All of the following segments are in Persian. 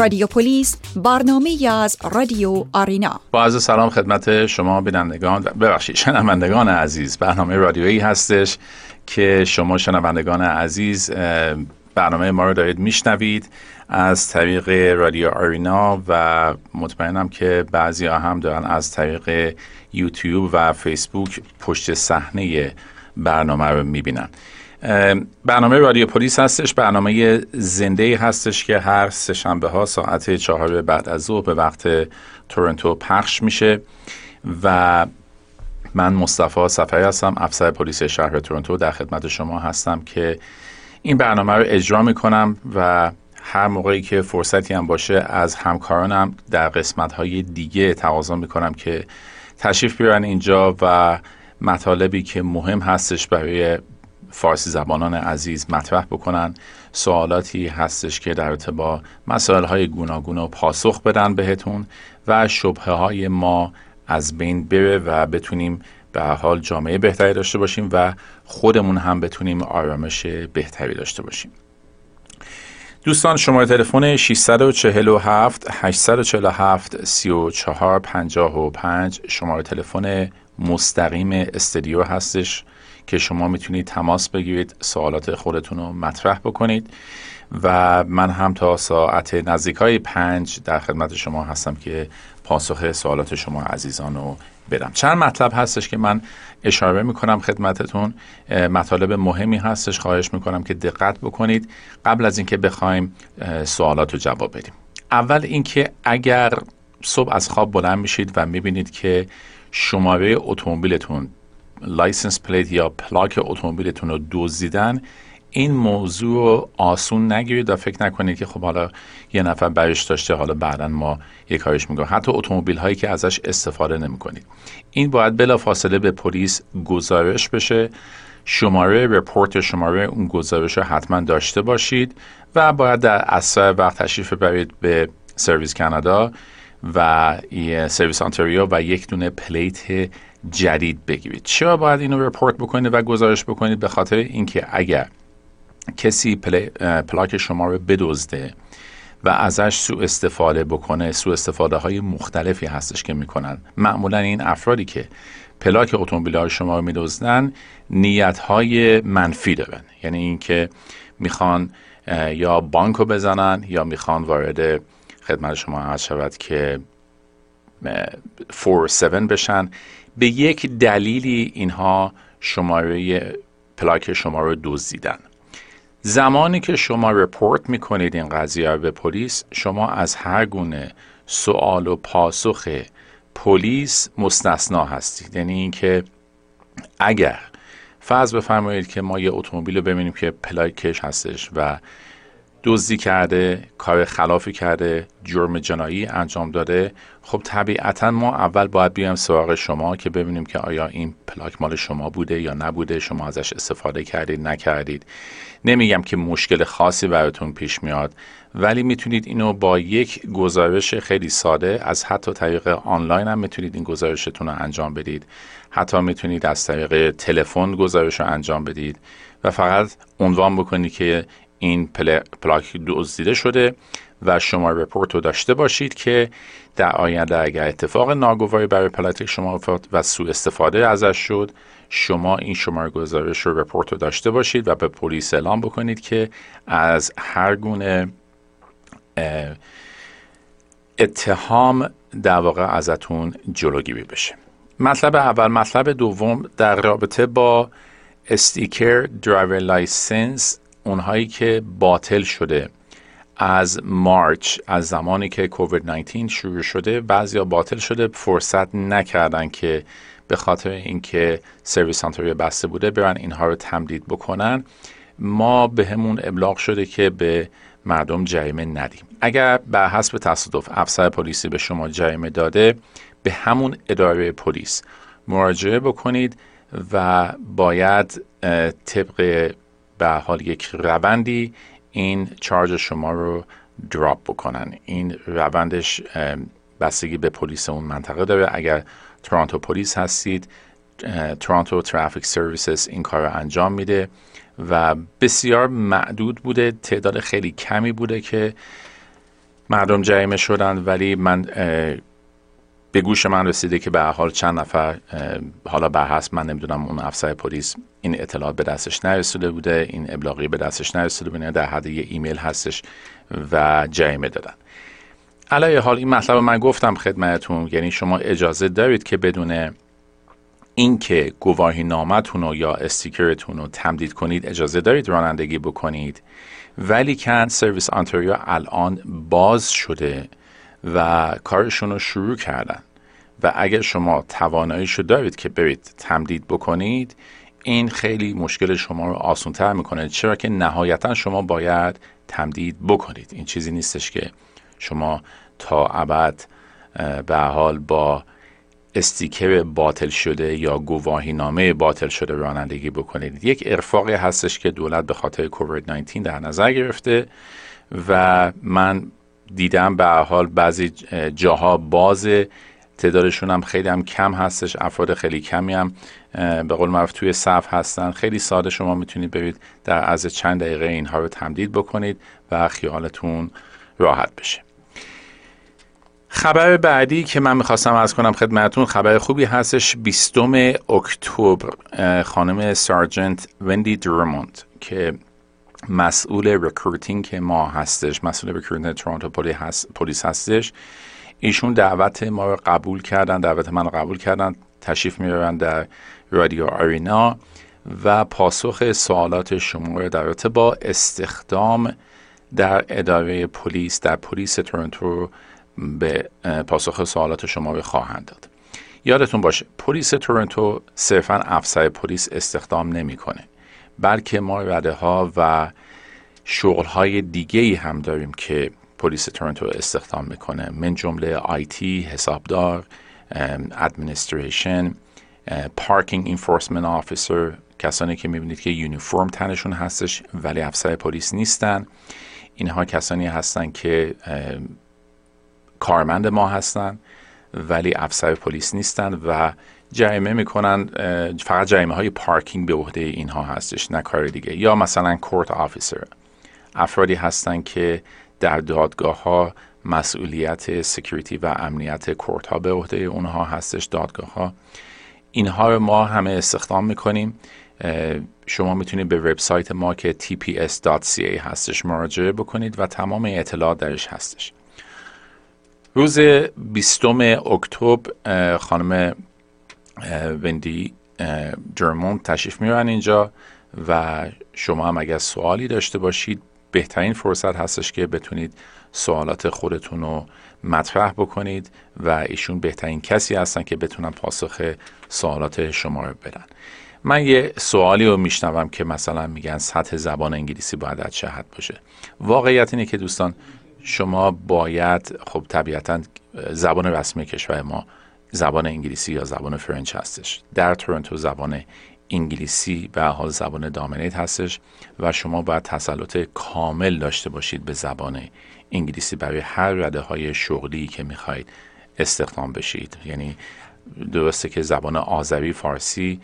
رادیو پلیس برنامه از رادیو آرینا. با عرض سلام خدمت شما بینندگان ببخشید شنوندگان عزیز. برنامه رادیویی هستش که شما شنوندگان عزیز برنامه ما رو دارید میشنوید از طریق رادیو آرینا و مطمئنم که بعضی ها هم دارن از طریق یوتیوب و فیسبوک پشت صحنه برنامه رو می‌بینن. برنامه رادیو پلیس هستش برنامه زنده هستش که هر سه شنبه ها ساعت چهار بعد از ظهر به وقت تورنتو پخش میشه و من مصطفی سفری هستم افسر پلیس شهر تورنتو. در خدمت شما هستم که این برنامه رو اجرا می‌کنم و هر موقعی که فرصتی هم باشه از همکارانم در قسمت های دیگه تقاضا می‌کنم که تشریف بیارن اینجا و مطالبی که مهم هستش برای فارسی زبانان عزیز مطرح بکنن. سوالاتی هستش که در رابطه با مسائل های گوناگون و پاسخ بدن بهتون و شبه های ما از بین بره و بتونیم به حال جامعه بهتری داشته باشیم و خودمون هم بتونیم آرامش بهتری داشته باشیم. دوستان شماره تلفن 647 847 34 55 شماره تلفن مستقیم استدیو هستش. که شما می‌تونید تماس بگیرید سوالات خودتون رو مطرح بکنید. و من هم تا ساعت نزدیک های پنج در خدمت شما هستم که پاسخ سوالات شما عزیزان رو بدم. چند مطلب هستش که من اشاره می‌کنم خدمتتون. مطالب مهمی هستش. خواهش می‌کنم که دقت بکنید. قبل از اینکه بخوایم سوالات رو جواب بدیم. اول اینکه اگر صبح از خواب بلند میشید و می‌بینید که شماره اتومبیلتون license plate یا پلاک اتومبیلتون رو دزدیدن این موضوع رو آسون نگیرید و فکر نکنید که خب حالا یه نفر برش داشته حالا بعدا ما یه کارش می‌کنیم. حتی اتومبیل هایی که ازش استفاده نمی‌کنید. این باید بلا فاصله به پلیس گزارش بشه. شماره report شماره اون گزارش رو حتما داشته باشید و باید در اسرع وقت تشریف ببرید به Service Canada و Service Ontario و یک دونه plate جدید بگیرید. چرا باید اینو report بکنید و گزارش بکنید؟ به خاطر اینکه اگر کسی پلاک شما رو بدزده و ازش سوء استفاده بکنه سوء استفاده های مختلفی هستش که می‌کنن. معمولا این افرادی که پلاک اتومبیل های شما رو میدزدن نیت های منفی دارن. یعنی اینکه می‌خوان یا بانک بزنن یا می‌خوان وارد خدمت شما عرض شود که 47 بشن. به یک دلیلی اینها شماره پلاک شما رو دزدیدن زمانی که شما رپورت می‌کنید این قضیه به پلیس شما از هر گونه سوال و پاسخ پلیس مستثنا هستید. یعنی اینکه اگر فرض بفرمایید که ما یه اتومبیل رو ببینیم که پلاکش هستش و دزدی کرده کار خلافی کرده جرم جنایی انجام داده. خب طبیعتا ما اول باید بیایم سراغ شما که ببینیم که آیا این پلاک مال شما بوده یا نبوده. شما ازش استفاده کردید نکردید. نمیگم که مشکل خاصی براتون پیش میاد ولی می‌تونید اینو با یک گزارش خیلی ساده از حتی طریق آنلاین هم می‌تونید این گزارشتون رو انجام بدید. حتی می‌تونید از طریق تلفن گزارش رو انجام بدید و فقط عنوان بکنید که این پلاک دزدیده شده و شما report رو داشته باشید که در آینده اگر اتفاق ناگواری برای پلاک شما افتاد و سوء استفاده ازش شد شما این شماره گزارش رو report رو داشته باشید و به پلیس اعلام بکنید که از هر گونه اتهام در واقع ازتون جلوگیری بشه. مطلب اول مطلب دوم در رابطه با sticker driver license اونهایی که باطل شده از March از زمانی که کووید 19 شروع شده بعضیا باطل شده فرصت نکردن که به خاطر اینکه Service Ontario بسته بوده برن اینها رو تمدید بکنن. ما به همون ابلاغ شده که به مردم جریمه ندیم. اگر به حسب تصادف افسر پلیسی به شما جریمه داده به همون اداره پلیس مراجعه بکنید و باید طبق به حال یک روندی این چارج شما رو دراپ بکنن. این روندش بستگی به پلیس اون منطقه داره. اگر تورانتو پلیس هستید تورانتو ترافیک سرویسز این کار رو انجام میده و بسیار معدود بوده. تعداد خیلی کمی بوده که مردم جریمه شدن ولی من به گوش من رسیده که به حال چند نفر حالا بر حسب من نمی‌دونم اون افسر پلیس این اطلاعات به دستش نرسیده بوده این ابلاغی به دستش نرسیده بوده در حد یه ایمیل هستش و جریمه دادن. علیه حال این مطلب من گفتم خدمتون یعنی شما اجازه دارید که بدون اینکه گواهی نامتون رو یا استیکرتون رو تمدید کنید اجازه دارید رانندگی بکنید. ولی کن سرویس آنتاریو الان باز شده. و کارشون رو شروع کردن. و اگر شما تواناییشو دارید که برید تمدید بکنید این خیلی مشکل شما رو آسان تر می‌کنه. چرا که نهایتا شما باید تمدید بکنید. این چیزی نیستش که شما تا ابد به حال با استیکر باطل شده یا گواهی نامه باطل شده رانندگی بکنید. یک ارفاقی هستش که دولت به خاطر کووید 19 در نظر گرفته و من دیدم به حال بعضی جاها باز تعدادشون هم خیلی هم کم هستش افراد خیلی کمی هم به قول معروف توی صف هستن. خیلی ساده شما می‌تونید برید در از چند دقیقه اینها رو تمدید بکنید و خیالتون راحت بشه. خبر بعدی که من می‌خواستم عرض کنم خدمتون خبر خوبی هستش. 20 اکتبر خانم Sergeant وندی درموند که مسئول recruiting ما هستش مسئول recruiting Toronto Police هستش. ایشون دعوت ما رو قبول کردن دعوت من رو قبول کردن تشریف می‌برن در رادیو آرینا و پاسخ سوالات شما رو در رابطه با استخدام در اداره پلیس در پلیس تورنتو به پاسخ سوالات شما رو خواهند داد. یادتون باشه پلیس تورنتو صرفا افسر پلیس استخدام نمی‌کنه. بلکه ما رده ها و شغل های دیگه ای هم داریم که پلیس تورنتو استخدام می‌کنه. من جمله آیتی حسابدار administration parking enforcement officer کسانی که می‌بینید که یونیفرم تنشون هستش ولی افسر پلیس نیستن. اینها کسانی هستن که کارمند ما هستن ولی افسر پلیس نیستن و جریمه می‌کنن فقط جریمه های پارکینگ به عهده اینها هستش نه کار دیگه. یا مثلا court officer افرادی هستند که در دادگاه ها مسئولیت سکیوریتی و امنیت کورت ها به عهده اونها هستش دادگاه ها اینها رو ما همه استخدام می‌کنیم. شما می‌تونید به وبسایت ما که tps.ca هستش مراجعه بکنید و تمام اطلاعات درش هستش. روز 20 اکتبر خانم وندی جرمون تشریف میرن اینجا و شما هم اگر سوالی داشته باشید بهترین فرصت هستش که بتونید سوالات خودتون رو مطرح بکنید و ایشون بهترین کسی هستن که بتونن پاسخ سوالات شما رو بدن. من یه سوالی رو میشنوم که مثلا میگن سطح زبان انگلیسی باید از چه حد باشه. واقعیت اینه که دوستان شما باید خب طبیعتا زبان رسمی کشور ما زبان انگلیسی یا زبان فرنچ هستش. در تورنتو زبان انگلیسی به حال زبان دامنیت هستش و شما باید تسلط کامل داشته باشید به زبان انگلیسی برای هر رده های شغلی که می‌خواید استخدام بشید. یعنی درسته که زبان آذری فارسی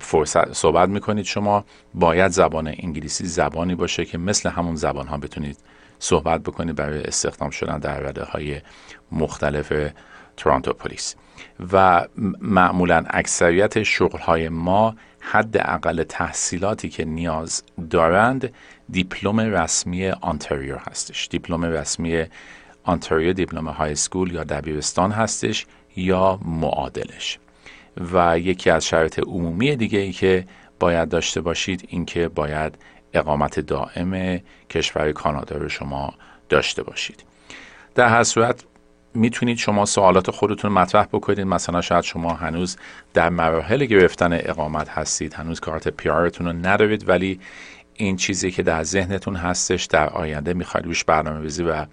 فرصت صحبت می‌کنید. شما باید زبان انگلیسی زبانی باشه که مثل همون زبان ها بتونید صحبت بکنید برای استخدام شدن در رده های مختلف تورانتو پلیس و معمولا اکثریت شغل های ما حد اقل تحصیلاتی که نیاز دارند دیپلم رسمی آنتاریو هستش. دیپلم رسمی آنتاریو دیپلم های سکول یا دبیرستان هستش یا معادلش. و یکی از شرط عمومی دیگه ای که باید داشته باشید اینکه باید اقامت دائم کشور کانادا رو شما داشته باشید. در هر صورت می‌تونید شما سوالات خودتون مطرح بکنید. مثلا شاید شما هنوز در مراحل گرفتن اقامت هستید هنوز کارت پیارتون رو ندارید ولی این چیزی که در ذهنتون هستش در آینده می‌خواید روش برنامه و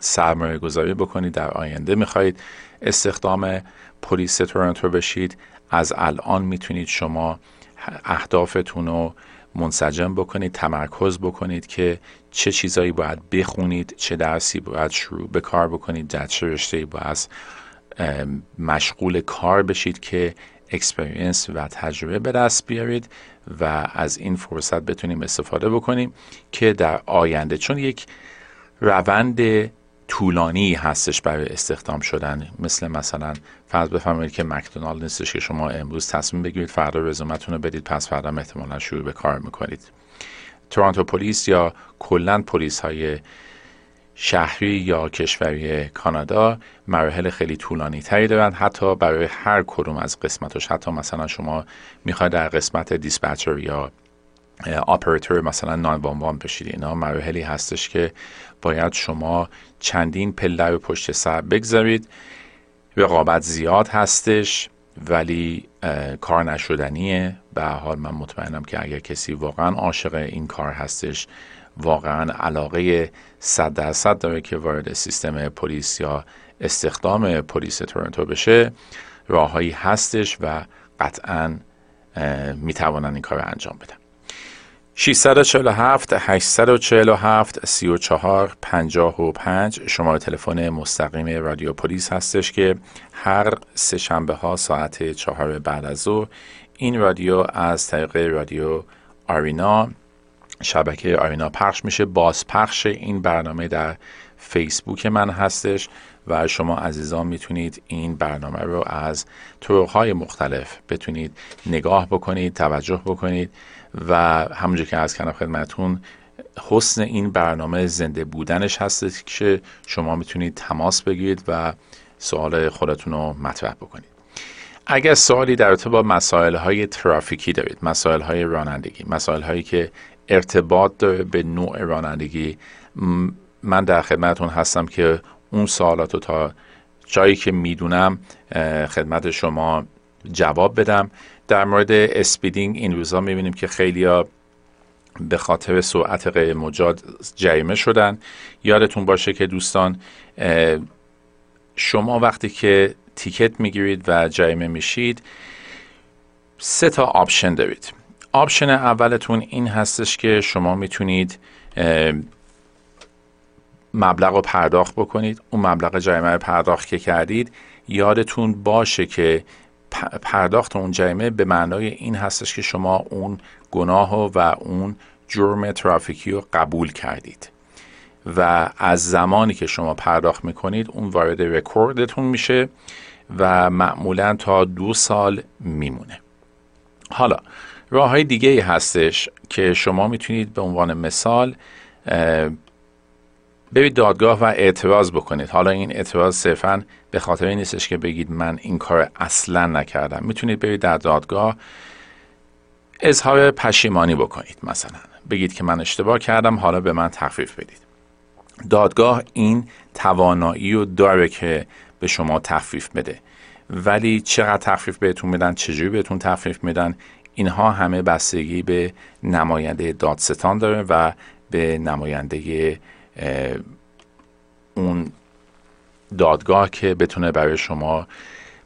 سرمایه گذاری بکنید در آینده می‌خواهید استخدام پلیس تورنتو بشید از الان می‌تونید شما اهدافتون رو منسجم بکنید تمرکز بکنید که چه چیزایی باید بخونید چه درسی باید شروع به کار بکنید در چه رشته باید مشغول کار بشید که اکسپریانس و تجربه به دست بیارید و از این فرصت بتونیم استفاده بکنیم که در آینده چون یک روند طولانی هستش برای استخدام شدن. مثل مثلا فرض بفرمایید که مکدونالد نیستش که شما امروز تصمیم بگیرید فردا رزومتون رو بدید پس فردا احتمالا شروع به کار می‌کنید. تورانتو پلیس یا کلا پلیس های شهری یا کشوری کانادا مراحل خیلی طولانی تری دارن حتی برای هر کدوم از قسمتش حتی مثلا شما می‌خواید در قسمت دیسپچر یا اپراتور مثلا 911 بشید. اینا مراحلی هستش که باید شما چندین پله رو پشت سر بگذارید. رقابت زیاد هستش ولی کار نشدنیه. به حال من مطمئنم که اگر کسی واقعا عاشق این کار هستش واقعا علاقه صد درصد داره که وارد سیستم پلیس یا استخدام پلیس تورنتو بشه. راههایی هستش و قطعا می‌توانن این کار انجام بدن. 647 847 34 55 شماره تلفن مستقیم رادیو پلیس هستش که هر سه شنبه ها ساعت چهار بعد از ظهر این رادیو از طریق رادیو آرینا شبکه آرینا پخش میشه. بازپخش این برنامه در فیسبوک من هستش و شما عزیزان می‌تونید این برنامه رو از طرقهای مختلف بتونید نگاه بکنید توجه بکنید. و همونجور که از کنم خدمتون حسن این برنامه زنده بودنش هست که شما می‌تونید تماس بگیرید و سوال خودتون رو مطرح بکنید. اگر سوالی در ارتباط با مسائل های ترافیکی دارید مسائل های رانندگی مسائل هایی که ارتباط داره به نوع رانندگی من در خدمتون هستم که اون سوالات رو تا جایی که می‌دونم خدمت شما جواب بدم. در مورد اسپیدینگ این روزا می‌بینیم که خیلی به خاطر سرعت غیر مجاز جریمه شدن. یادتون باشه که دوستان شما وقتی که ticket می‌گیرید و جریمه میشید سه تا option دارید. option اولتون این هستش که شما می‌تونید مبلغ رو پرداخت بکنید. اون مبلغ جریمه رو پرداخت که کردید یادتون باشه که پرداخت اون جریمه به معنای این هستش که شما اون گناه و اون جرم ترافیکی رو قبول کردید. و از زمانی که شما پرداخت می‌کنید اون وارد رکوردتون میشه و معمولا تا دو سال میمونه. حالا راه های دیگه ای هستش که شما می‌تونید به عنوان مثال برید دادگاه و اعتراض بکنید. حالا این اعتراض صرفا به خاطر این نیستش که بگید من این کار اصلا نکردم. می‌تونید برید در دادگاه اظهار پشیمانی بکنید مثلا. بگید که من اشتباه کردم حالا به من تخفیف بدید. دادگاه این توانایی رو داره که به شما تخفیف بده. ولی چقدر تخفیف بهتون میدن چجوری بهتون تخفیف میدن؟ اینها همه بستگی به نماینده دادستان داره و به نماینده اون دادگاه که بتونه برای شما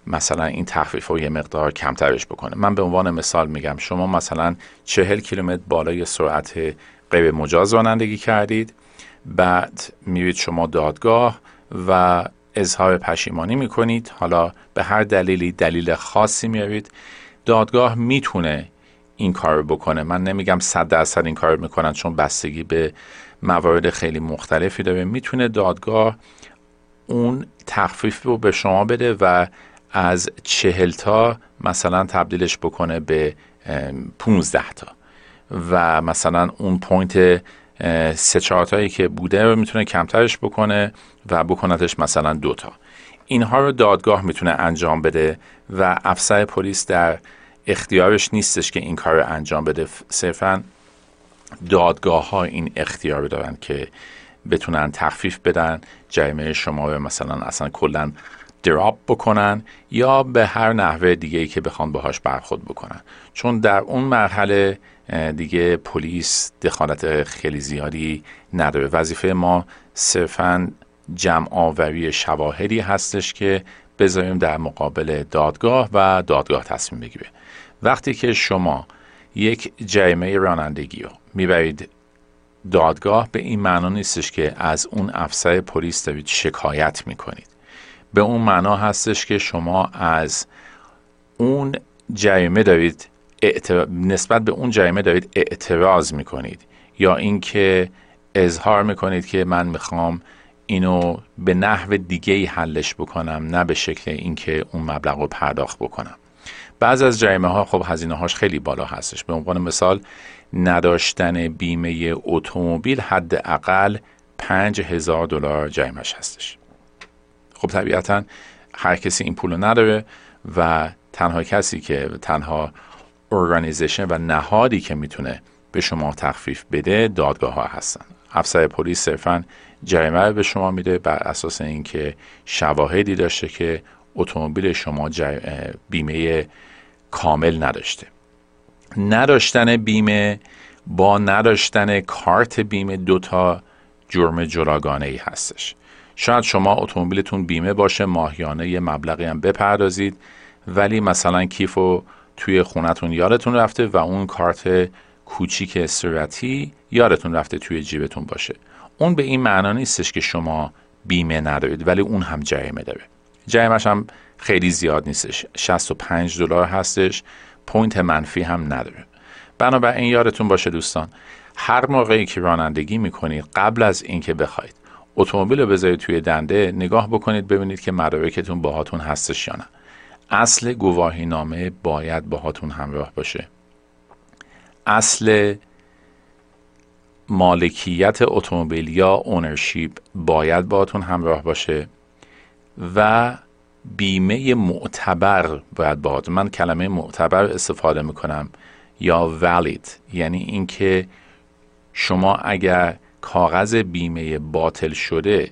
مثلا این تخفیف رو یه مقدار کمترش بکنه. من به عنوان مثال میگم شما مثلا چهل کیلومتر بالای سرعت غیر مجاز رانندگی کردید بعد میرید شما دادگاه و اظهار پشیمانی می‌کنید. حالا به هر دلیلی دلیل خاصی میارید دادگاه می‌تونه این کار بکنه. من نمیگم صد درصد این کار می‌کنن چون بستگی به موارد خیلی مختلفی داره. می‌تونه دادگاه اون تخفیف رو به شما بده و از چهل تا مثلا تبدیلش بکنه به 15 تا. و مثلا اون point سه چهار که بوده می‌تونه کمترش بکنه و بکنتش مثلا دوتا اینها رو دادگاه می‌تونه انجام بده و افسر پلیس در اختیارش نیستش که این کار رو انجام بده. صرفا دادگاه ها این اختیار رو دارن که بتونن تخفیف بدن جریمه شما رو مثلا اصلا کلا دراپ بکنن یا به هر نحوه دیگه ای که بخوان باهاش برخورد بکنن. چون در اون مرحله دیگه پلیس دخالت خیلی زیادی نداره. وظیفه ما صرفا جمع آوری شواهدی هستش که بذاریم در مقابل دادگاه و دادگاه تصمیم بگیره. وقتی که شما یک جریمه رانندگی رو می‌برید دادگاه به این معنا نیستش که از اون افسر پلیس دارید شکایت می‌کنید. به اون معنا هستش که شما از اون جریمه دارید نسبت به اون جریمه دارید اعتراض می‌کنید یا اینکه اظهار می‌کنید که من می‌خوام اینو به نحو دیگه حلش بکنم نه به شکل اینکه اون مبلغ رو پرداخت بکنم. بعض از جریمه ها خب هزینه هاش خیلی بالا هستش. به عنوان مثال نداشتن بیمه اتومبیل حداقل پنج هزار دلار جریمش هستش. خب طبیعتا هر کسی این پول رو نداره و تنها کسی که تنها ارگانیزیشن و نهادی که می‌تونه به شما تخفیف بده دادگاه ها هستن. افسر پلیس صرفا جریمه به شما میده بر اساس اینکه شواهدی داشته که اتومبیل شما بیمه کامل نداشته. نداشتن بیمه با نداشتن کارت بیمه دوتا جرم جلاگانه ای هستش. شاید شما اتومبیلتون بیمه باشه ماهیانه یه مبلغی هم بپردازید ولی مثلا کیف و توی خونتون یادتون رفته و اون کارت کوچیک صورتی یادتون رفته توی جیبتون باشه. اون به این معنا نیستش که شما بیمه ندارید ولی اون هم جریمه داره. جریمش هم خیلی زیاد نیستش. 65 دلار هستش. point منفی هم نداره. بنابراین یادتون باشه دوستان هر موقعی که رانندگی می‌کنید قبل از اینکه بخواید اتومبیل رو بذارید توی دنده نگاه بکنید ببینید که مدارکتون باهاتون هستش یا نه. اصل گواهی نامه باید باهاتون همراه باشه. اصل مالکیت اتومبیل یا اونرشیپ باید باهاتون همراه باشه و بیمه معتبر باید باهاتون من کلمه معتبر استفاده می‌کنم یا valid. یعنی اینکه شما اگر کاغذ بیمه باطل شده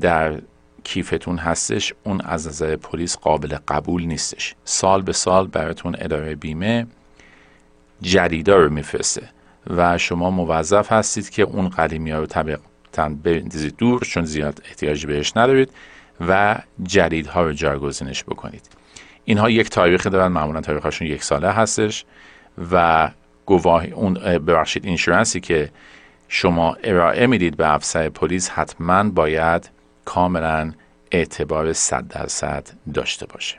در کیفتون هستش اون از نظر پلیس قابل قبول نیستش. سال به سال براتون اداره بیمه جدیدا رو میفرسته و شما موظف هستید که اون قدیمی ها رو بندازید دور چون زیاد احتیاجی بهش ندارید. و جدیدها رو جایگزینش بکنید. اینها یک تاریخ دارن معمولا تاریخشون یک ساله هستش و گواهی اون ببخشید اینشورنسی که شما ارائه می‌دید به افسر پلیس حتما باید کاملا اعتبار 100 درصد داشته باشه.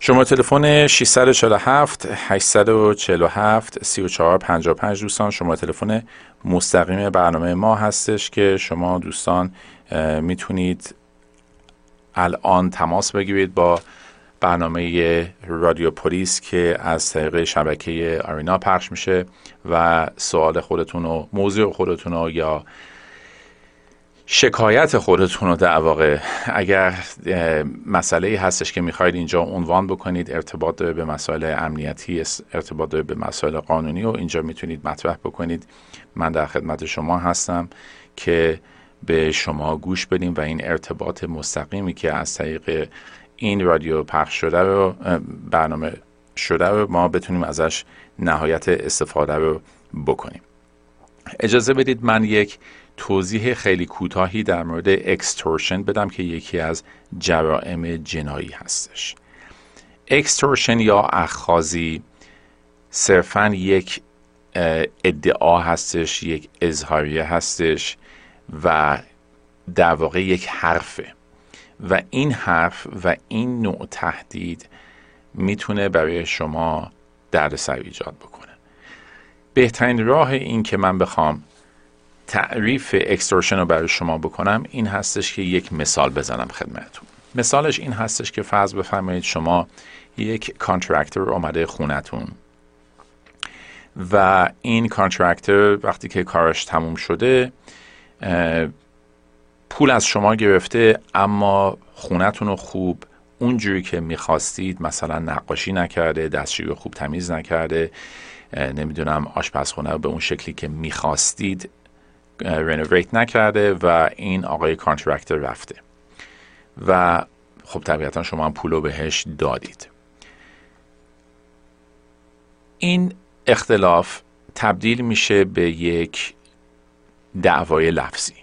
شما تلفن 647 847 3455 دوستان. شما تلفن مستقیم برنامه ما هستش که شما دوستان می‌تونید الان تماس بگیرید با برنامه رادیو پلیس که از طریق شبکه آرینا پخش میشه و سوال خودتون و موضوع خودتون رو یا شکایت خودتون رو در واقع اگر مسئله هستش که می‌خواید اینجا عنوان بکنید ارتباط داره به مسائل امنیتی ارتباط داره به مسائل قانونی و اینجا می‌تونید مطرح بکنید. من در خدمت شما هستم که به شما گوش بدیم و این ارتباط مستقیمی که از طریق این رادیو پخش شده رو برنامه شده رو ما بتونیم ازش نهایت استفاده رو بکنیم. اجازه بدید من یک توضیح خیلی کوتاهی در مورد extortion بدم که یکی از جرائم جنایی هستش. extortion یا اخاذی صرفا یک ادعا هستش یک اظهاریه هستش و در واقع یک حرفه. و این حرف و این نوع تهدید می‌تونه برای شما دردسر ایجاد بکنه. بهترین راه این که من بخوام تعریف extortion رو برای شما بکنم این هستش که یک مثال بزنم خدمتتون. مثالش این هستش که فرض بفرمایید شما یک contractor اومده خونتون و این contractor وقتی که کارش تموم شده پول از شما گرفته اما خونتون رو خوب اونجوری که می‌خواستید مثلا نقاشی نکرده دستشویی خوب تمیز نکرده نمی‌دونم آشپزخونه رو به اون شکلی که می‌خواستید رنوویت نکرده و این آقای کانترکتر رفته. و خب طبیعتا شما هم پول رو بهش دادید. این اختلاف تبدیل میشه به یک دعوای لفظی.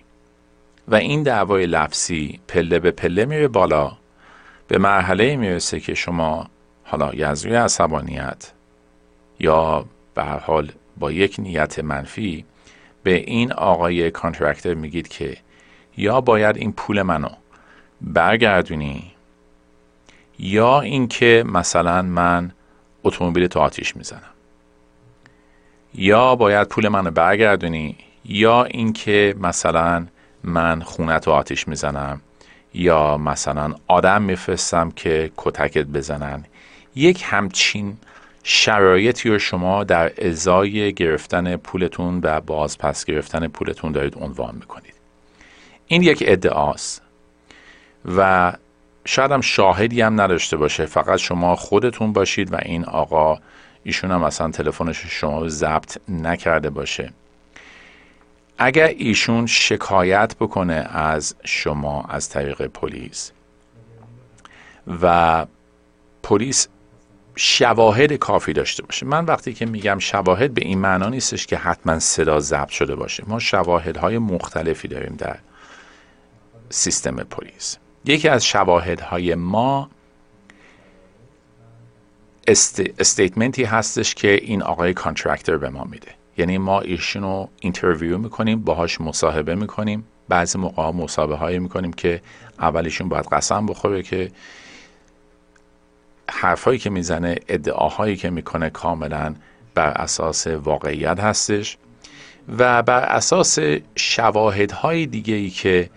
و این دعوای لفظی پله به پله میره بالا به مرحله می‌رسه که شما حالا یا از عصبانیت یا به هر حال با یک نیت منفی به این آقای کانترکتر میگید که یا باید این پول منو برگردونی یا اینکه مثلا من اتومبیل تو آتیش می‌زنم. یا باید پول منو برگردونی یا اینکه مثلا من خونت رو آتیش می‌زنم یا مثلا آدم میفرستم که کتکت بزنن. یک همچین شرایطی رو شما در ازای گرفتن پولتون و بازپس گرفتن پولتون دارید عنوان می‌کنید. این یک ادعاست و شاید هم شاهدی هم نداشته باشه. فقط شما خودتون باشید و این آقا ایشون هم اصلا تلفنش شما ضبط نکرده باشه. اگر ایشون شکایت بکنه از شما از طریق پلیس و پلیس شواهد کافی داشته باشه. من وقتی که میگم شواهد به این معنا نیستش که حتما صدا ضبط شده باشه. ما شواهدهای مختلفی داریم در سیستم پلیس. یکی از شواهدهای ما است... statement ی هستش که این آقای contractor به ما میده. یعنی ما ایشون رو interview می‌کنیم باهاش مصاحبه می‌کنیم. بعضی موقع مصاحبه هایی می‌کنیم که اولیشون باید قسم بخوره که حرفایی که می‌زنه ادعاهایی که می‌کنه کاملا بر اساس واقعیت هستش و بر اساس شواهدهای دیگه ای که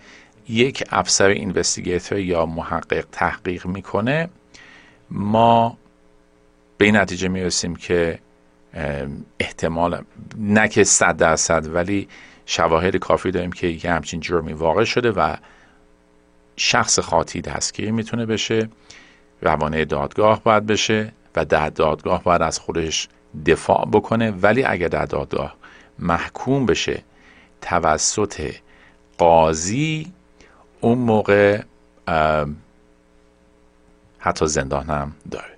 یک افسر investigator یا محقق تحقیق می‌کنه ما به این نتیجه می‌رسیم که احتمال نه که صد درصد ولی شواهد کافی داریم که یه همچین جرمی واقع شده و شخص خاطی دستگیر می‌تونه بشه. روانه دادگاه باید بشه و در دادگاه باید از خودش دفاع بکنه. ولی اگر در دادگاه محکوم بشه توسط قاضی اون موقع حتی زندان هم داره.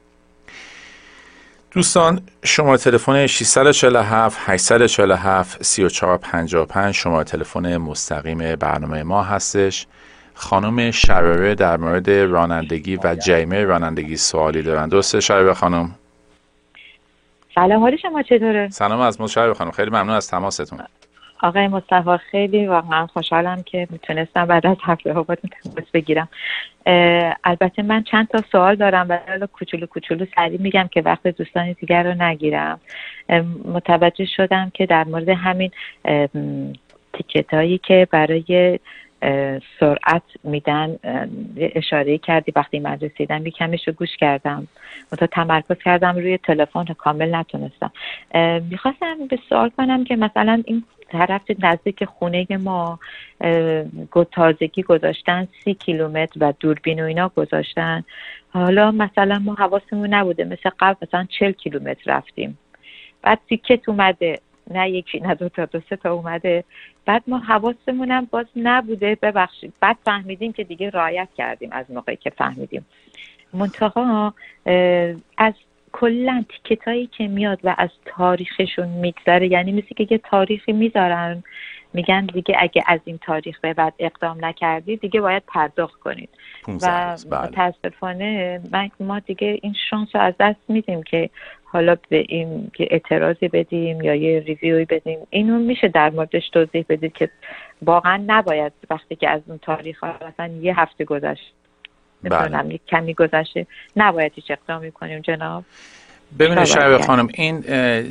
دوستان شماره تلفن 647 847 3455 شماره تلفن مستقیم برنامه ما هستش. خانم شراره در مورد رانندگی و جیمه رانندگی سوالی دارن. درسته شراره خانم؟ سلام حال شما چطوره؟ سلام از شراره خانم. خیلی ممنون از تماستون. آقای مصطفی خیلی واقعا خوشحالم که می‌تونستم بعد از هفته ها تماس بگیرم. البته من چند تا سوال دارم و حالا کوچولو کوچولو سریع میگم که وقت دوستان دیگر رو نگیرم. متوجه شدم که در مورد همین تیکت هایی که برای سرعت میدن اشاره کردی وقتی من رسیدم یه رو گوش کردم. تا تمرکز کردم روی تلفن کامل نتونستم. می‌خواستم به سوال کنم که مثلا این طرف نزدیک خونه ما تازگی گذاشتن سی کیلومتر و دوربین و اینا گذاشتن. حالا مثلا ما حواسمون نبوده مثل قبل مثلا چل کیلومتر رفتیم. بعد تیکت اومده. نه یکی نه دو تا دو سه تا اومده. بعد ما حواسمون باز نبوده. ببخشید. بعد فهمیدیم که دیگه رایت کردیم از موقعی که فهمیدیم. منتها از کلا تیکت هایی که میاد و از تاریخشون میگذره یعنی مثل که یه تاریخی می‌ذارن میگن دیگه اگه از این تاریخ به بعد اقدام نکردی دیگه باید پرداخت کنید. و بله. متاسفانه ما دیگه این شانس رو از دست میدیم که حالا به این که اعتراضی بدیم یا یه ریویوی بدیم اینو میشه در موردش توضیح بدید که واقعا نباید وقتی که از اون تاریخ مثلا یه هفته گذشت بله. یک کمی گذشته نباید هیچ اقدامی کنیم جناب ببینید شعب خانم این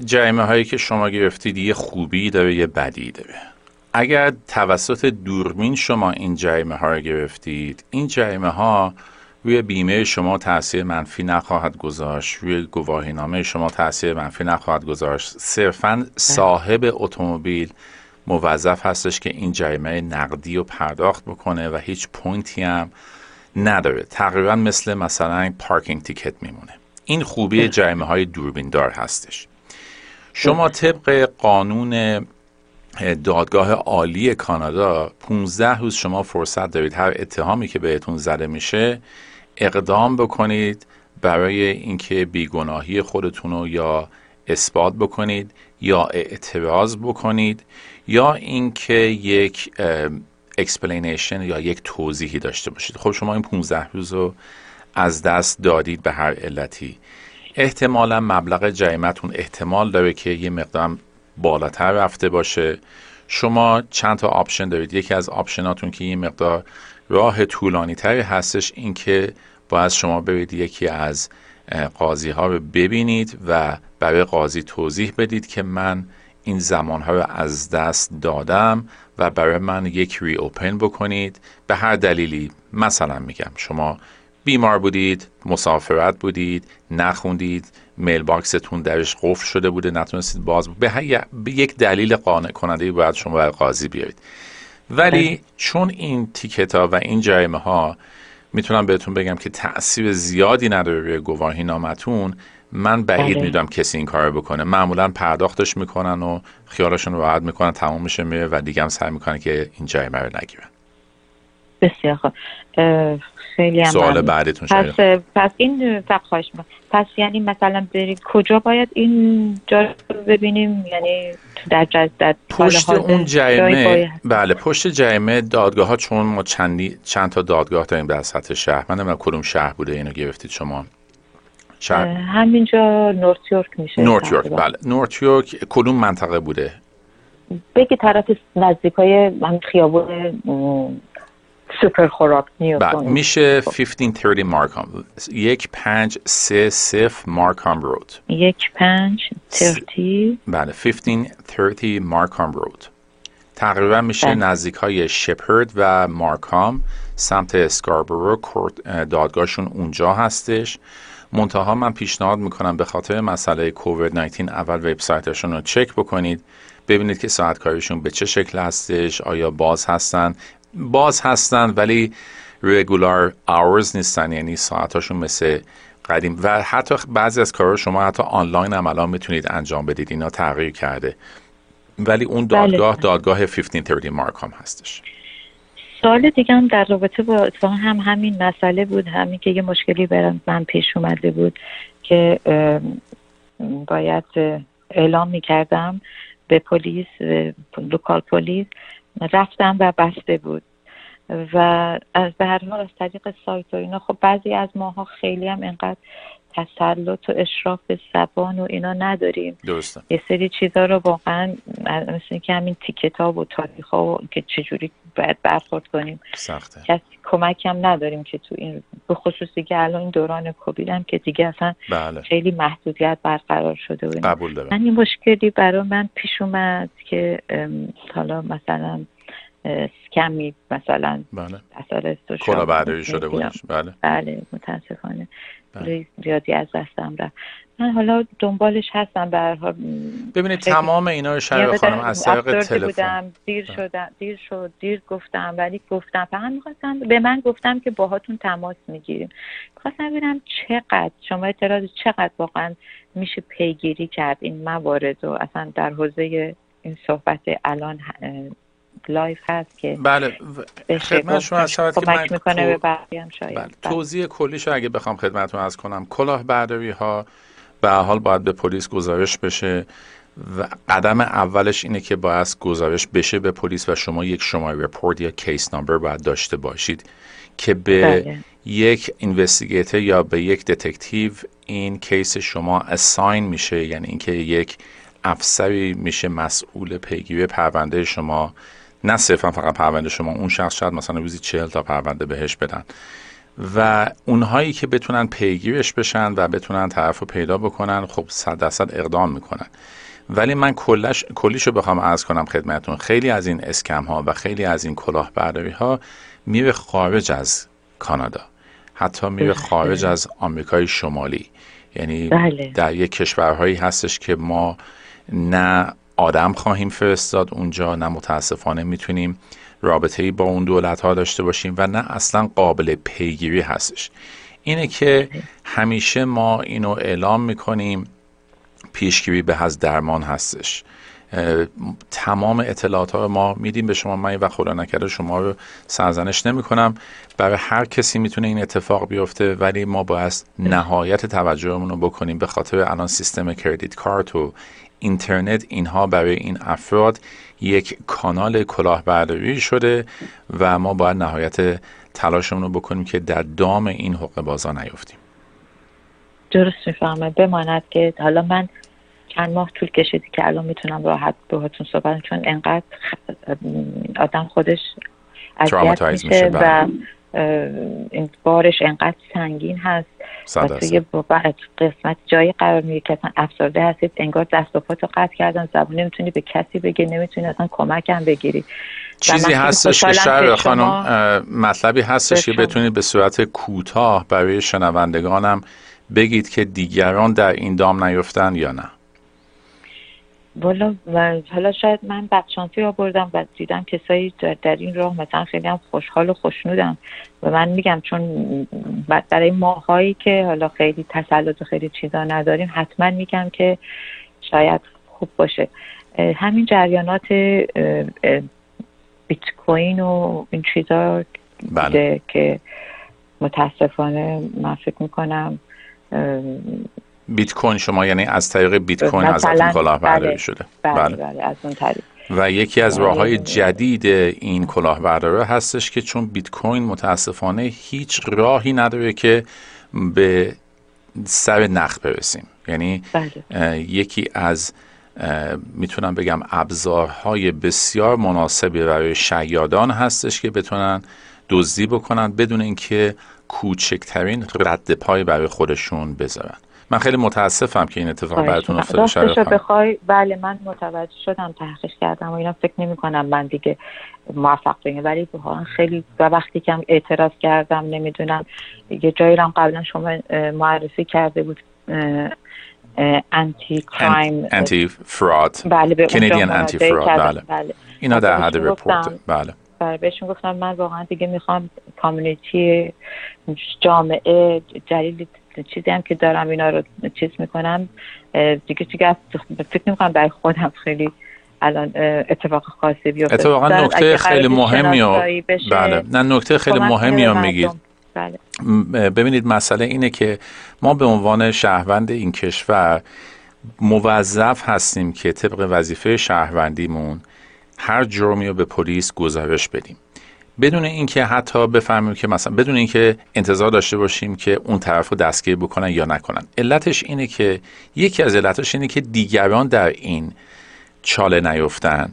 جریمه هایی که شما گرفتید یه خوبی داره یه بدی داره اگر توسط دورمین شما این جریمه ها رو گرفتید این جریمه ها روی بیمه شما تاثیر منفی نخواهد گذاشت. روی گواهینامه شما تاثیر منفی نخواهد گذاشت. صرفا صاحب اتومبیل موظف هستش که این جریمه نقدی رو پرداخت بکنه و هیچ پوینتی هم نداره. تقریبا مثل مثلا پارکینگ تیکت میمونه. این خوبی جریمه های دوربین دار هستش. شما طبق قانون دادگاه عالی کانادا 15 روز شما فرصت دارید. هر اتهامی که بهتون زده میشه اقدام بکنید برای اینکه بیگناهی خودتون رو یا اثبات بکنید یا اعتراض بکنید یا اینکه یک explanation یا یک توضیحی داشته باشید. خب شما این 15 روز رو از دست دادید به هر علتی. احتمالا مبلغ جریمتون احتمال داره که یه مقدار بالاتر رفته باشه. شما چند تا option دارید؟ یکی از option اتون که یه مقدار راه طولانی تری هستش این که باید شما برید یکی از قاضی ها رو ببینید و برای قاضی توضیح بدید که من این زمانها رو از دست دادم و برای من یک reopen بکنید. به هر دلیلی مثلا میگم شما بیمار بودید مسافرت بودید نخوندید میل باکستون درش قفل شده بوده نتونستید باز به, به یک دلیل قانع کننده باید شما برای قاضی بیارید ولی چون این تیکت ها و این جریمه ها می‌تونم بهتون بگم که تاثیر زیادی نداره روی گواهی نامتون. من بعید بله. می‌دونم کسی این کار بکنه. معمولا پرداختش می‌کنن و خیالشون راحت می‌کنن تمام میشه میره و دیگه هم سعی می‌کنن که این جریمه رو نگیرن بسیار خوب. خیلی هم سوال بعدتون پس, پس این خواهش پس یعنی مثلا برید کجا باید این جا رو ببینیم؟ یعنی در, در پشت اون جریمه بله پشت جریمه دادگاه ها چون ما چندی چند تا دادگاه داریم در سطح شهر. من نمی‌دونم کدوم شهر بوده اینو گرفتید شما. شهر همینجا نورت یورک میشه. نورت یورک بله. نورت یورک کدوم منطقه بوده؟ بگی طرف نزدیک های خیابون سوپر خوراک بله میشه 1530 مارکام یک پنج سه صف مارکام رود یک پنج ترتی. بله 1530 مارکام رود تقریبا میشه بله. نزدیک های شپرد و مارکام سمت اسکاربرو دادگاهشون اونجا هستش. منتها من پیشنهاد می‌کنم به خاطر مسئله کووید 19 اول وبسایتشون رو چک بکنید. ببینید که ساعت کاریشون به چه شکل هستش آیا باز هستن. باز هستن ولی رگولار آورز نیستن یعنی ساعتاشون مثل قدیم و حتی بعضی از کارها شما حتی آنلاین هم الان می‌تونید انجام بدید اینا تغییر کرده ولی اون بله. دادگاه بله. دادگاه 1530 مارک هم هستش سوال دیگه هم در رابطه با اتفاقا هم همین مسئله بود همین که یه مشکلی برم من پیش اومده بود که باید اعلام می‌کردم به پلیس local پلیس رفتم و بسته بود. و از به هر حال از طریق سایت و اینا خب بعضی از ماها خیلی هم انقدر تسلط و اشراف به زبان و اینا نداریم. درسته. یه سری چیزا رو واقعا مثل که همین ticket ها و تاریخ ها و که چجوری باید برخورد کنیم. سخته. کسی کمک هم نداریم که تو این به خصوص دیگه الان این دوران کووید هم که دیگه اصلا بله. خیلی محدودیت برقرار شده و قبول دارم. من این مشکلی برای من پیش اومد که حالا مثلا سکمی مثلا بله. اثر شده بودش. بله. بله متاسفانه. بله. زیادی از دستم رفت. من حالا دنبالش هستم به ببینید تمام اینا رو شرق خانم از طریق تلفن. دیر بله. شدم دیر شد دیر گفتم ولی گفتم. فقط می‌خواستم به من گفتم که باهاتون تماس می‌گیریم. خواستم ببینم چقدر شما اعتراض چقدر واقعا میشه پیگیری کرد این موارد و اصلا در حوزه این صحبت الان لایف هست که بله خدمت شما از که من می‌کنه به هم شاید بله. بله. توضیح کلیش اگه بخوام خدمتتون از کنم کلاه برداری ها به حال باید به پلیس گزارش بشه و قدم اولش اینه که باید گزارش بشه به پلیس و شما یک شماره رپورت یا کیس نامبر باید داشته باشید که به بله. یک اینوستیگیتر یا به یک دتکتیو این کیس شما اساین میشه یعنی اینکه یک افسری میشه مسئول پیگیری پرونده شما نه صرفا فقط پرونده شما اون شخص شاید مثلا روزی چهل تا پرونده بهش بدن. و اونهایی که بتونن پیگیرش بشن و بتونن طرف رو پیدا بکنن خب صد درصد اقدام می‌کنن. ولی من کلش کلیشو بخوام عرض کنم خدمتون خیلی از این اسکم ها و خیلی از این کلاهبرداری ها میره خارج از کانادا. حتی میره خارج از آمریکای شمالی. یعنی بله. در یک کشورهایی هستش که ما نه آدم خواهیم فرستاد. اونجا نه متاسفانه می‌تونیم رابطه با اون دولت ها داشته باشیم و نه اصلا قابل پیگیری هستش. اینه که همیشه ما اینو اعلام می‌کنیم پیشگیری به از درمان هستش. تمام اطلاعات ها ما میدیم به شما. من و خدا نکرده شما رو سرزنش نمی کنم برای هر کسی می‌تونه این اتفاق بیفته ولی ما باید نهایت توجهمون رو بکنیم به خاطر الان سیستم کردیت کارت و اینترنت اینها برای این افراد یک کانال کلاهبرداری شده و ما باید نهایت تلاشمون رو بکنیم که در دام این حقوق بازا نیفتیم درست می‌فهمه بماند که حالا من چند ماه طول کشیدی که الان می‌تونم راحت باهاتون صحبت چون انقدر آدم خودش اذیت میشه و بله. بارش انقدر سنگین هست. توی قسمت جایی قرار میگه که اصلا افسرده هستید انگار دست و پاتو قطع کردن زبون نمی‌تونی به کسی بگی نمی‌تونی اصلا کمک هم بگیری چیزی هستش که شهر خانم مطلبی هستش که بتونید به صورت کوتاه برای شنوندگانم بگید که دیگران در این دام نیفتن یا نه. والا حالا شاید من بدشانسی را بردم و دیدم کسایی در این راه مثلا خیلی هم خوشحال و خوشنودم و من میگم چون برای ماهایی که حالا خیلی تسلط و خیلی چیزا نداریم حتما میگم که شاید خوب باشه همین جریانات بیت کوین و این چیزا بله. که متاسفانه من فکر می‌کنم بیت کوین شما یعنی از طریق بیت کوین ازتون کلاهبرداری بله، شده. بله, بله, بله از اون طریق. و یکی از راه های جدید این کلاهبرداری هستش که چون بیت کوین متاسفانه هیچ راهی نداره که به سر نخ برسیم. یعنی بله. یکی از می‌تونم بگم ابزارهای بسیار مناسبی برای شیادان هستش که بتونن دزدی بکنن بدون اینکه کوچکترین رد پای برای خودشون بذارن. من خیلی متاسفم که این اتفاق براتون افتاده. شده بخوای بله من متوجه شدم تحقیق کردم و اینا فکر نمی کنم من دیگه موفق بگم. ولی خیلی و وقتی که اعتراض کردم نمی‌دونم. یه جایی رو قبلا شما معرفی کرده بود انتی کرایم انتی فراد بله کنیدین انتی فراد بله. اینا در حد رپورت. بله. بله بهشون گفتم من واقعا دیگه می‌خوام کامیونیتی جامعه جلیل چیزی هم که دارم اینا رو چیز می‌کنم دیگه دیگه فکر نمی‌کنم برای خودم خیلی الان اتفاق خاصی بیفته. اتفاقا نکته خیلی مهمی بله نه نکته خیلی مهمی رو میگید؟ بله. ببینید مسئله اینه که ما به عنوان شهروند این کشور موظف هستیم که طبق وظیفه شهروندیمون هر جرمی رو به پلیس گزارش بدیم. بدون اینکه حتی بفهمیم که مثلا بدون اینکه انتظار داشته باشیم که اون طرف رو دستگیر بکنن یا نکنن. علتش اینه که یکی از علتش اینه که دیگران در این چاله نیفتن.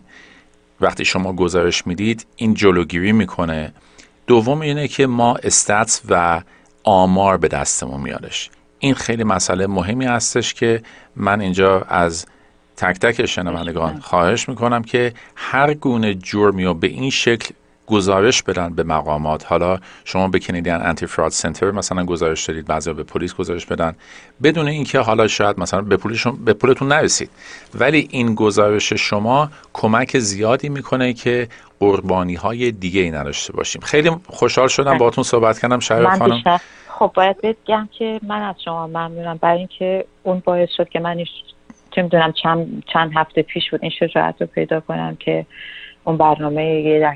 وقتی شما گزارش می‌دید این جلوگیری می‌کنه. دوم اینه که ما استاتس و آمار به دستمون میادش. این خیلی مسئله مهمی هستش که من اینجا از تک تک شنوندگان خواهش می‌کنم که هر گونه جرمی رو به این شکل گزارش بدن به مقامات. حالا شما به کنیدین انتی فراد سنتر مثلا گزارش دادید بعضی به پلیس گزارش بدن. بدون اینکه حالا شاید مثلا به پولشون به پولتون نرسید. ولی این گزارش شما کمک زیادی می‌کنه که قربانی های دیگه ای نداشته باشیم. خیلی خوشحال شدم بله. باهاتون صحبت کردم شهر خانم. خب باید بگم که من از شما ممنونم. برای اینکه اون باعث شد که من چه می‌دونم چند چند هفته پیش بود این شجاعت رو پیدا کنم که اون برنامه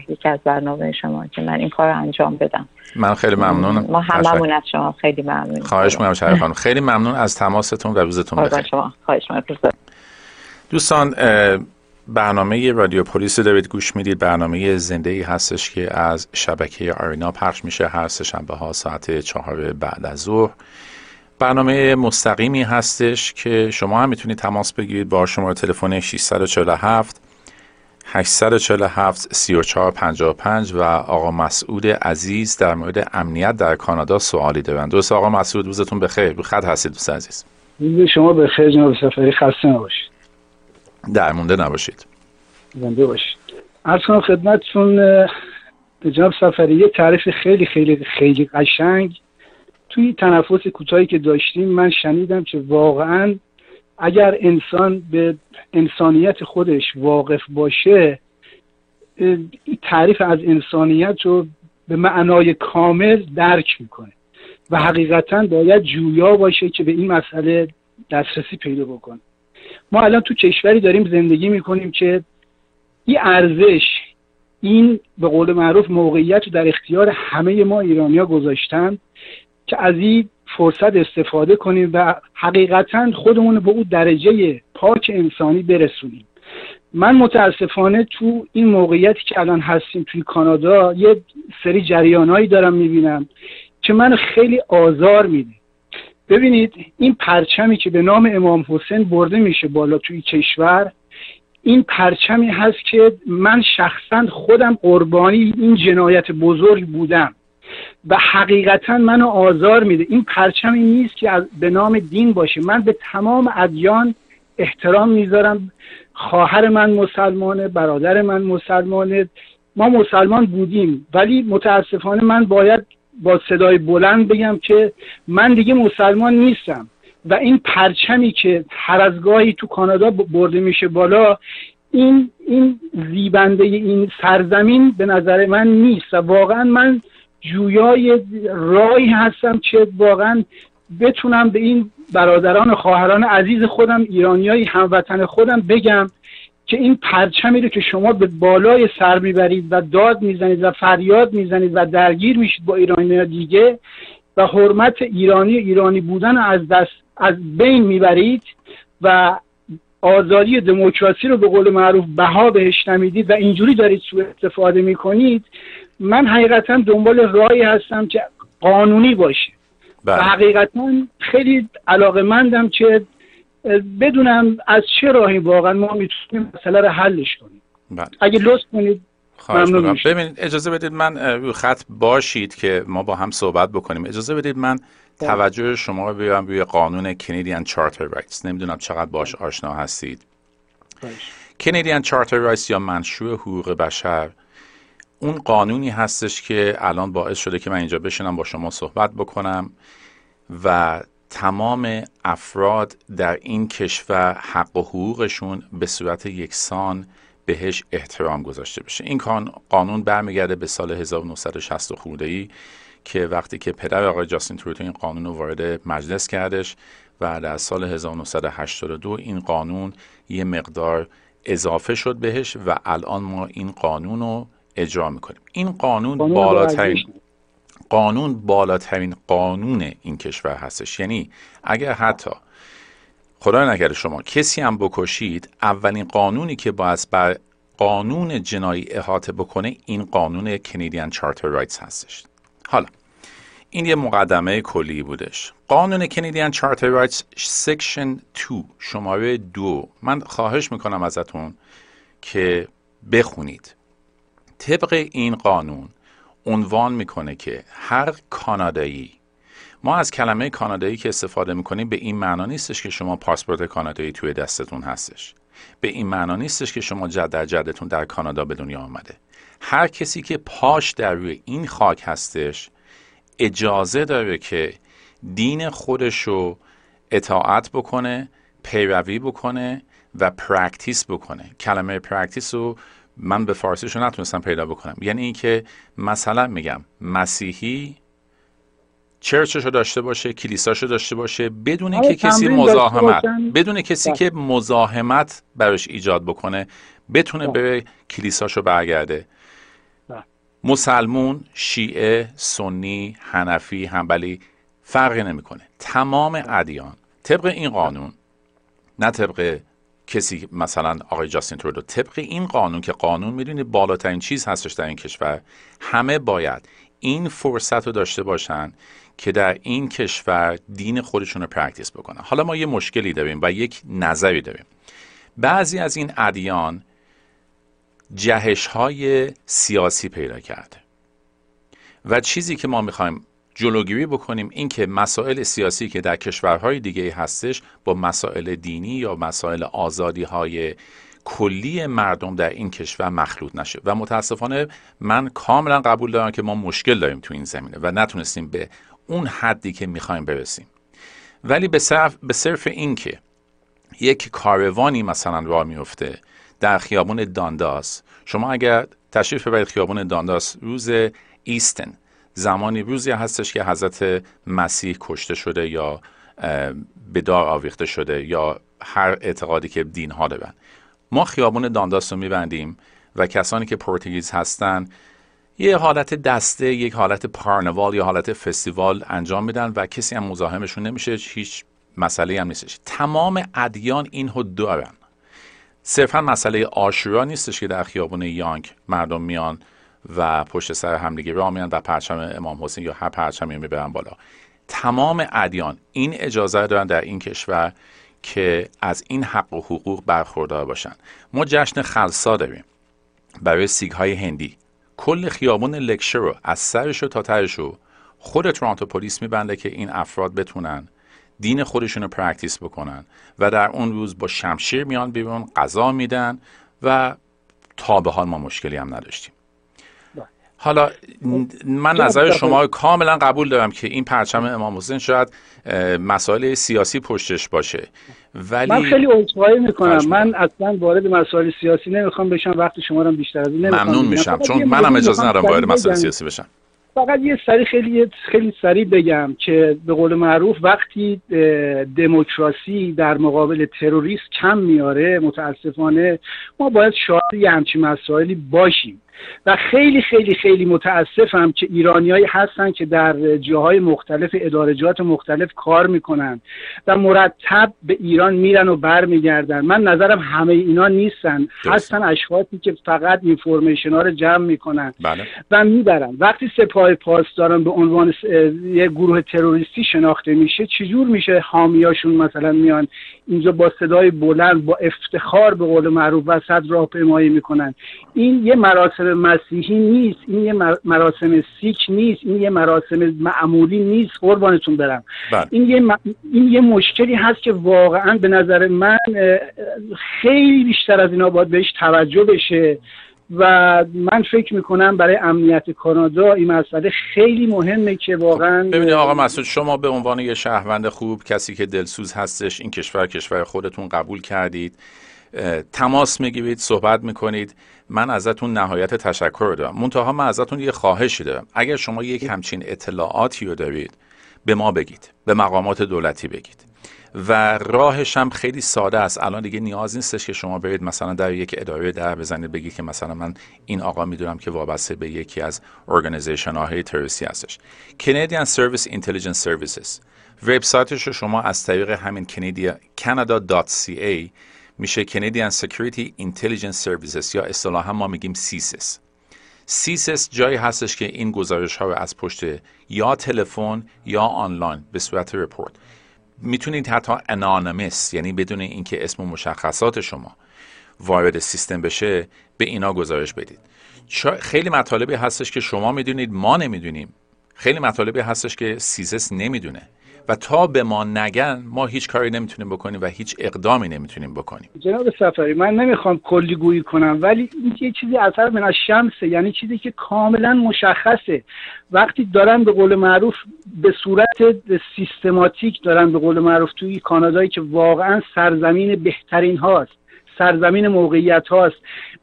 یکی از برنامه شما که من این کار رو انجام بدم. من خیلی ممنونم. ما هممون از شما. خیلی ممنونم خواهش می‌کنم شریف خانم. خیلی ممنون از تماستون و روزتون بخیر. شما. خواهش دوستان برنامه رادیو پلیس دارید گوش می‌دید. برنامه زنده ای هستش که از شبکه آرینا پخش میشه هر شنبه ها ساعت چهار بعد از ظهر. برنامه مستقیمی هستش که شما هم می‌تونید تماس بگیرید با شماره تلفن 647 847 3455 و آقا مسعود عزیز در مورد امنیت در کانادا سوالی دارن دوست آقا مسعود روزتون بخیر. رو خط هستید دوست عزیز. روز شما بخیر جناب سفری. خسته نباشید. در مونده نباشید. زنده باشید. از کنم خدمتتون جناب سفری یه تعریف خیلی خیلی خیلی قشنگ. توی تنفس کوتاهی که داشتیم من شنیدم که واقعا اگر انسان به انسانیت خودش واقف باشه تعریف از انسانیت رو به معنای کامل درک می‌کنه و حقیقتا باید جویا باشه که به این مسئله دسترسی پیدا بکنه. ما الان تو کشوری داریم زندگی می‌کنیم که این ارزش این به قول معروف موقعیت رو در اختیار همه ما ایرانیا گذاشتن که از این فرصت استفاده کنیم و حقیقتا خودمون به اون درجه پاک انسانی برسونیم. من متاسفانه تو این موقعیتی که الان هستیم توی کانادا یه سری جریانهایی دارم می‌بینم که من خیلی آزار میده ببینید این پرچمی که به نام امام حسین برده میشه بالا توی کشور این پرچمی هست که من شخصا خودم قربانی این جنایت بزرگ بودم. و حقیقتا منو آزار میده. این پرچمی نیست که از به نام دین باشه. من به تمام ادیان احترام می‌ذارم. خواهر من مسلمانه برادر من مسلمانه. ما مسلمان بودیم ولی متاسفانه من باید با صدای بلند بگم که من دیگه مسلمان نیستم. و این پرچمی که هر از گاهی تو کانادا برده میشه بالا این این زیبنده این سرزمین به نظر من نیست. و واقعا من جویای راهی هستم که واقعا بتونم به این برادران و خواهران عزیز خودم ایرانیای هموطن خودم بگم که این پرچمی رو که شما به بالای سر می‌برید و داد می‌زنید و فریاد می‌زنید و درگیر میشید با ایرانی دیگه و حرمت ایرانی ایرانی بودن از دست از بین می‌برید و آزادی دموکراسی رو به قول معروف بها بهش نمی‌دید و اینجوری دارید سوء استفاده می‌کنید من حقیقتا دنبال راهی هستم که قانونی باشه. بله. و حقیقتا خیلی علاقه مندم که بدونم از چه راهی واقعا ما می‌تونیم مسئله رو حلش کنیم. بله. اگه لطف کنید ببینید اجازه بدید من روی خط باشید که ما با هم صحبت بکنیم. اجازه بدید من بله. توجه شما رو بیارم روی قانون Canadian Charter Rights. نمی‌دونم چقدر باش آشنا هستید. Canadian Charter Rights یا منشور حقوق بشر اون قانونی هستش که الان باعث شده که من اینجا بشینم با شما صحبت بکنم و تمام افراد در این کشور حق و حقوقشون به صورت یکسان بهش احترام گذاشته بشه. این قانون برمیگرده به سال 1960 خورده ای که وقتی که پدر آقای جاستین تروتو این قانون رو وارد مجلس کردش و در سال 1982 این قانون یه مقدار اضافه شد بهش و الان ما این قانون رو اجرا می‌کنیم. این قانون بالاترین قانون بالاترین قانون این کشور هستش. یعنی اگر حتی خدا نکرده شما کسی هم بکشید اولین قانونی که باید بر قانون جنایی احاطه بکنه این قانون کنیدین چارتر رایتس هستش. حالا این یه مقدمه کلی بودش. قانون Canadian Charter Rights section 2 شماره دو. من خواهش می‌کنم ازتون که بخونید. طبق این قانون عنوان می‌کنه که هر کانادایی ما از کلمه کانادایی که استفاده می‌کنیم به این معنا نیستش که شما پاسپورت کانادایی توی دستتون هستش. به این معنا نیستش که شما جد در جدتون در کانادا به دنیا آمده. هر کسی که پاش در روی این خاک هستش اجازه داره که دین خودش رو اطاعت بکنه پیروی بکنه و practice بکنه. کلمه practice رو من به فارسیش رو نتونستم پیدا بکنم یعنی اینکه مثلا میگم مسیحی چرچش رو داشته باشه کلیساش رو داشته باشه بدون آره، که کسی مزاحمت بدون کسی که بله. مزاحمت براش ایجاد بکنه بتونه بله. به کلیساش رو برگرده بله. مسلمون شیعه سنی حنفی حنبلی فرقی نمی‌کنه تمام ادیان طبق این قانون نه طبق کسی مثلا آقای جاستین ترودو طبق این قانون که قانون می‌دونی بالاترین چیز هستش در این کشور همه باید این فرصت رو داشته باشن که در این کشور دین خودشون رو practice بکنن. حالا ما یه مشکلی داریم و یک نظری داریم. بعضی از این ادیان جهش های سیاسی پیدا کرده. و چیزی که ما می‌خوایم جلوگیری بکنیم. اینکه مسائل سیاسی که در کشورهای دیگه هستش با مسائل دینی یا مسائل آزادی های کلی مردم در این کشور مخلوط نشه. و متاسفانه من کاملا قبول دارم که ما مشکل داریم تو این زمینه و نتونستیم به اون حدی که می‌خوایم برسیم. ولی به صرف, به صرف این که یک کاروانی مثلا راه میفته در خیابون دانداس شما اگر تشریف ببرید خیابون دانداس روز ایستن زمانی روزی هستش که حضرت مسیح کشته شده یا به دار آویخته شده یا هر اعتقادی که دین ها دارن. ما خیابون دانداس رو میبندیم و کسانی که پرتغیز هستن یه حالت دسته یک حالت پارنوال یا حالت فستیوال انجام میدن و کسی هم مزاحمشون نمیشه هیچ مسئله هم نیستش. تمام ادیان این رو دارن. صرفا مسئله آشورا نیستش که در خیابون یانگ مردم میان. و پشت سر همدیگه راه میان و پرچم امام حسین یا هر پرچمی می‌برن بالا. تمام ادیان این اجازه دارن در این کشور که از این حق و حقوق برخوردار باشن. ما جشن خلصا داریم برای سیگ های هندی. کل خیابون لکشه رو از سرش تا ترش رو خود Toronto Police میبنده که این افراد بتونن دین خودشون رو practice بکنن و در اون روز با شمشیر میان بیرون غذا میدن و تا به حال ما مشکلی هم نداشتیم. حالا من نظر شما کاملا قبول دارم که این پرچم امام حسین شاید مسائل سیاسی پشتش باشه. ولی من خیلی عذرخواهی می‌کنم. من اصلا وارد مسائل سیاسی نمی‌خوام بشم. وقت شما رو بیشتر از این ممنون میشم. چون منم اجازه ندارم وارد مسائل سیاسی بشم. فقط یه سری خیلی خیلی سریع بگم که به قول معروف وقتی دموکراسی در مقابل تروریست کم میاره متاسفانه ما باید شاهد یه همچین مسائلی باشیم. و خیلی خیلی خیلی متاسفم که ایرانیایی هستن که در جاهای مختلف ادارجات مختلف کار می‌کنن و مرتب به ایران میرن و برمیگردن. من نظرم همه اینا نیستن. هستن اشخاصی که فقط اینفورمیشن ها رو جمع می‌کنن بله. و می‌برن. وقتی سپاه پاسداران به عنوان یه گروه تروریستی شناخته میشه چجور میشه حامیاشون مثلا میان اینجا با صدای بلند با افتخار به قول معروف وسط راهپیمایی می‌کنن؟ این یه مراسم مسیحی نیست. این یه مراسم سیک نیست. این یه مراسم معمولی نیست. قربانتون برم. بله. این یه, این یه مشکلی هست که واقعا به نظر من خیلی بیشتر از اینا باید بهش توجه بشه. و من فکر می‌کنم برای امنیت کانادا این مسئله خیلی مهمه که واقعا خب، ببینید آقا مسعود شما به عنوان یه شهروند خوب کسی که دلسوز هستش این کشور کشور خودتون قبول کردید. تماس می‌گیرید صحبت می‌کنید. من ازتون نهایت تشکر دارم. منتها من ازتون یه خواهشی دارم. اگر شما یک همچین اطلاعاتی رو دارید به ما بگید. به مقامات دولتی بگید. و راهش هم خیلی ساده است. الان دیگه نیاز نیستش که شما برید مثلا در یک اداره در بزنید بگید که مثلا من این آقا می‌دونم که وابسته به یکی از organization های تروریستی هستش. Canadian Service Intelligence Services. وبسایتش رو شما از طریق همین canada.ca میشه Canadian Security Intelligence Services یا اصطلاحا ما میگیم سیسس سیسس جایی هستش که این گزارش ها رو از پشت یا تلفن یا آنلاین به صورت report می‌تونید حتی anonymous یعنی بدون اینکه اسم و مشخصات شما وارد سیستم بشه به اینا گزارش بدید. خیلی مطالبی هستش که شما می‌دونید ما نمی‌دونیم. خیلی مطالبی هستش که سیسس نمی‌دونه. و تا به ما نگن ما هیچ کاری نمی‌تونیم بکنیم و هیچ اقدامی نمی‌تونیم بکنیم. جناب سفری من نمی‌خوام کلی گویی کنم ولی این یه چیزی اثر من از شمسه یعنی چیزی که کاملا مشخصه. وقتی دارن به قول معروف به صورت سیستماتیک دارن به قول معروف توی کانادایی که واقعا سرزمین بهترین هاست سرزمین موقعیت هاست.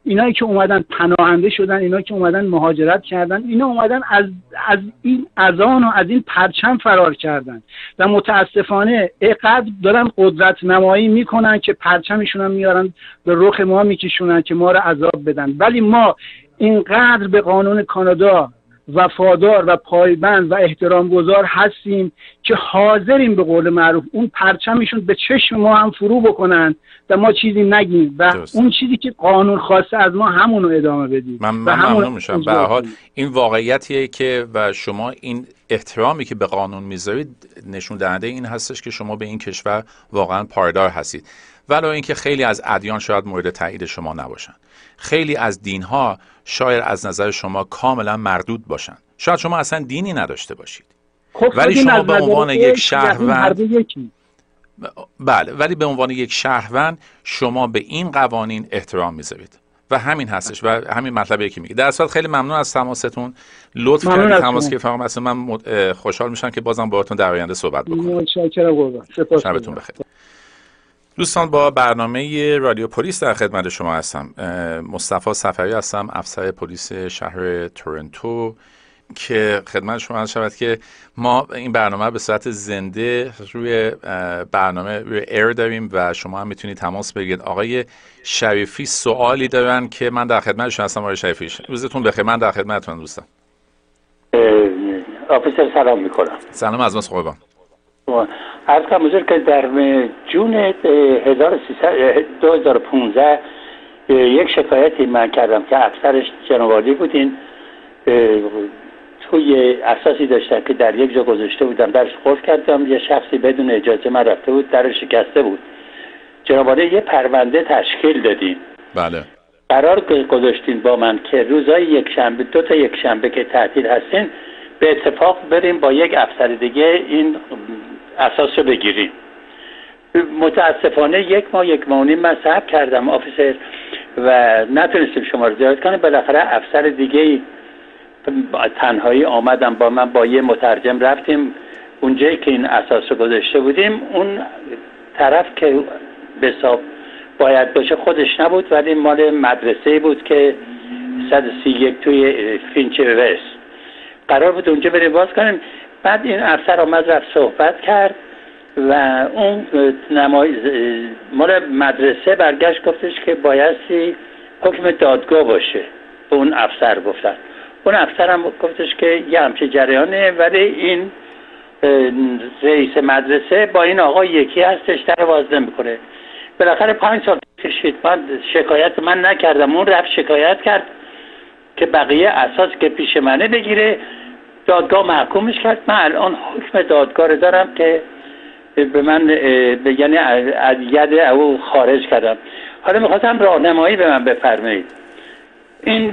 اینایی که اومدن پناهنده شدن اینایی که اومدن مهاجرت کردن اینا اومدن از از این اذان و از این پرچم فرار کردن. و متاسفانه اقدر دارن قدرت نمایی می‌کنن که پرچمشون هم میارن به رخ ما میکشونن که ما رو عذاب بدن. ولی ما اینقدر به قانون کانادا وفادار و پایبند و احترام گذار هستیم که حاضریم به قول معروف اون پرچمشون به چشم ما هم فرو بکنن و ما چیزی نگیم و اون چیزی که قانون خواسته از ما همون رو ادامه بدیم. من, من ممنون میشم. به حال این واقعیتیه که و شما این احترامی که به قانون می‌ذارید نشون دهنده این هستش که شما به این کشور واقعا پایدار هستید. ولو اینکه خیلی از ادیان شاید مورد تایید شما نباشن. خیلی از دینها شاید از نظر شما کاملا مردود باشن شاید شما اصلا دینی نداشته باشید. خب ولی شما به عنوان یک شهروند بله ولی به عنوان یک شهروند شما به این قوانین احترام می‌ذارید. و همین هستش و همین مطلبی که میگه. در اصل خیلی ممنون از تماستون. لطف کردید. تماس که فهم من خوشحال میشم که بازم باهاتون در آینده صحبت بکنم. متشکرم شبتون بخیر. دوستان با برنامه رادیو پلیس در خدمت شما هستم. مصطفی سفری هستم افسر پلیس شهر تورنتو که خدمت شما شود که ما این برنامه به صورت زنده روی برنامه روی ایر داریم و شما هم می‌تونید تماس بگیرید. آقای شریفی سوالی دارن که من در خدمتشون هستم. آقای شریفی روزتون بخیر. من در خدمتتون دوستان آفیسر سلام می‌کنم. سلام از ماست قربان از کنم که در جون 2015 یک شکایتی من کردم که اکثرش جنوالی بودین. توی اساسی داشتم که در یک جا گذاشته بودم درش قفل کردم. یه شخصی بدون اجازه من رفته بود در شکسته بود. جنابالی یه پرونده تشکیل دادیم بله. قرار گذاشتین با من که روزای یک شنبه دو تا یک شنبه که تعطیل هستین به اتفاق بریم با یک افسر دیگه این اساس رو بگیریم. متاسفانه یک ماه یک ماه نیم من صبر کردم آفیسر و نتونستیم شما رو زیارت کنیم. بالاخره افسر دیگه تنهایی آمدم با من با یه مترجم رفتیم. اونجایی که این اساس رو گذاشته بودیم اون طرف که به باید باشه خودش نبود ولی مال مدرسه بود که 131 توی فینچ وست. قرار بود اونجا بریم باز کنیم. بعد این افسر آمد رفت صحبت کرد و اون نمای مال مدرسه برگشت گفتش که بایستی حکم دادگاه باشه. به اون افسر گفتن. اون افسر هم گفتش که یه همچه جریانه ولی این رئیس مدرسه با این آقا یکی هستش در باز نمی‌کنه بالاخره پنج سال کشید. من شکایت من نکردم. اون رفت شکایت کرد که بقیه اساس که پیش منه بگیره. دادگاه محکومش کرد. من الان حکم دادگاه دارم که به من یعنی از ید او خارج کردم. حالا می‌خواستم راهنمایی به من بفرمایید. این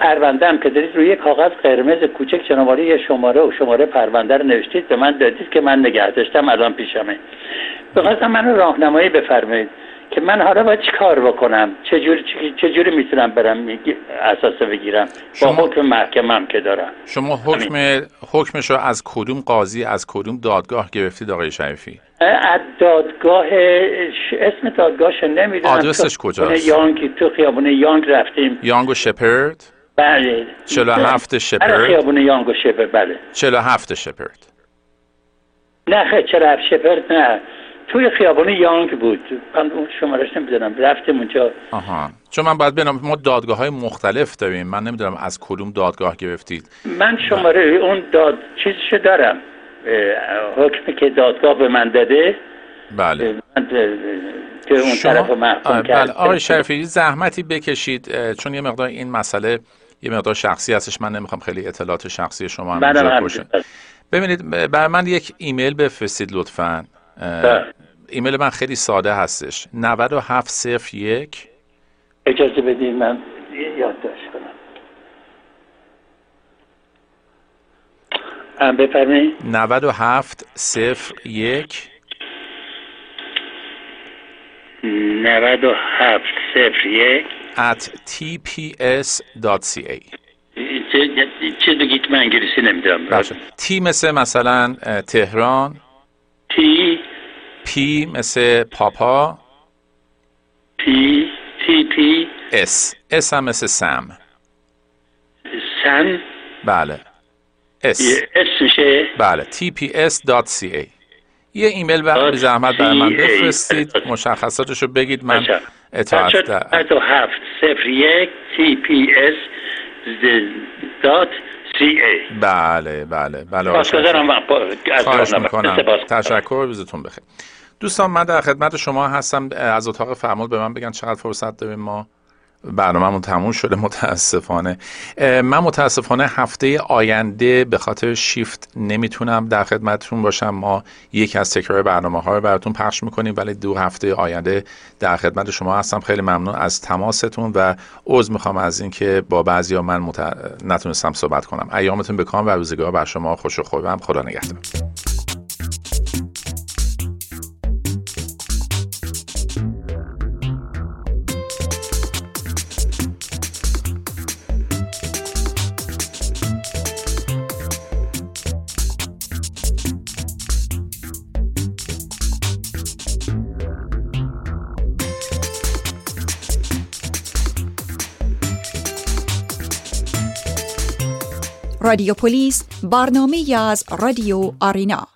پرونده هم که دارید روی کاغذ قرمز کوچک جنابالی یه شماره و شماره پرونده رو نوشتید به من دادید که من نگه داشتم الان پیشمه. بخواستم من راهنمایی بفرمایید. که من حالا باید چی کار بکنم چجوری چجوری می‌تونم برم اساسه بگیرم؟ با حکم محکمم که دارم. شما حکم حکمش رو از کدوم قاضی از کدوم دادگاه گرفتید آقای شریفی؟ از دادگاه اسم دادگاهش نمی‌دونم. آدرسش کجاست؟ یانگ تو خیابون یانگ رفتیم. یانگ و شپرد؟ بله. 47 شپرد؟ خیابون یانگ و شپرد بله. 47 شپرد. نه خیلی 47 شپرد نه. توی خیابان یانگ بود. من اون شمارش نمی‌دونم. رفتیم اونجا آها. چون من باید بنام ما دادگاه های مختلف داریم. من نمی‌دونم از کدوم دادگاه گرفتید. من شماره اون داد چیزشو دارم. حکمی که دادگاه به من داده. بله. من که اون طرف محکوم بله. آقای شریفی زحمتی بکشید. چون یه مقدار این مسئله یه مقدار شخصی هستش. من نمی‌خوام خیلی اطلاعات شخصی شما هم ببینید برای من یک ایمیل بفرستید لطفاً. ایمیل من خیلی ساده هستش 9701 اجازه بدید من یادداشت کنم بفرمایید 9701 9701 at tps.ca چه بگید من انگلیسی نمی‌دونم تی مثل مثلا تهران پی مثل پاپا. پی تی پی اس اس هم مثل سم. سم؟ بله. اس اس میشه؟ بله. Tps.ca یه ایمیل و به زحمت برای من بفرستید. مشخصاتش رو بگید من اطاعت در هفت صفر یک تی پی اس دات ای بله بله بله خواهش می‌کنم. تشکر روزتون بخیر. دوستان من در خدمت شما هستم. از اتاق فرمال به من بگن چقدر فرصت داریم. ما برنامهمون تموم شده متاسفانه. من متاسفانه هفته آینده به خاطر شیفت نمی‌تونم در خدمتتون باشم. ما یکی از تکرار برنامه ها رو براتون پخش می‌کنیم ولی دو هفته آینده در خدمت شما هستم. خیلی ممنون از تماستون و عذر می‌خوام از اینکه با بعضی ها من مت... نتونستم صحبت کنم. ایامتون بکام و روزگار بر شما. خوش و خوبم. خدا نگهدار. رادیو پلیس برنامه از رادیو آرینا.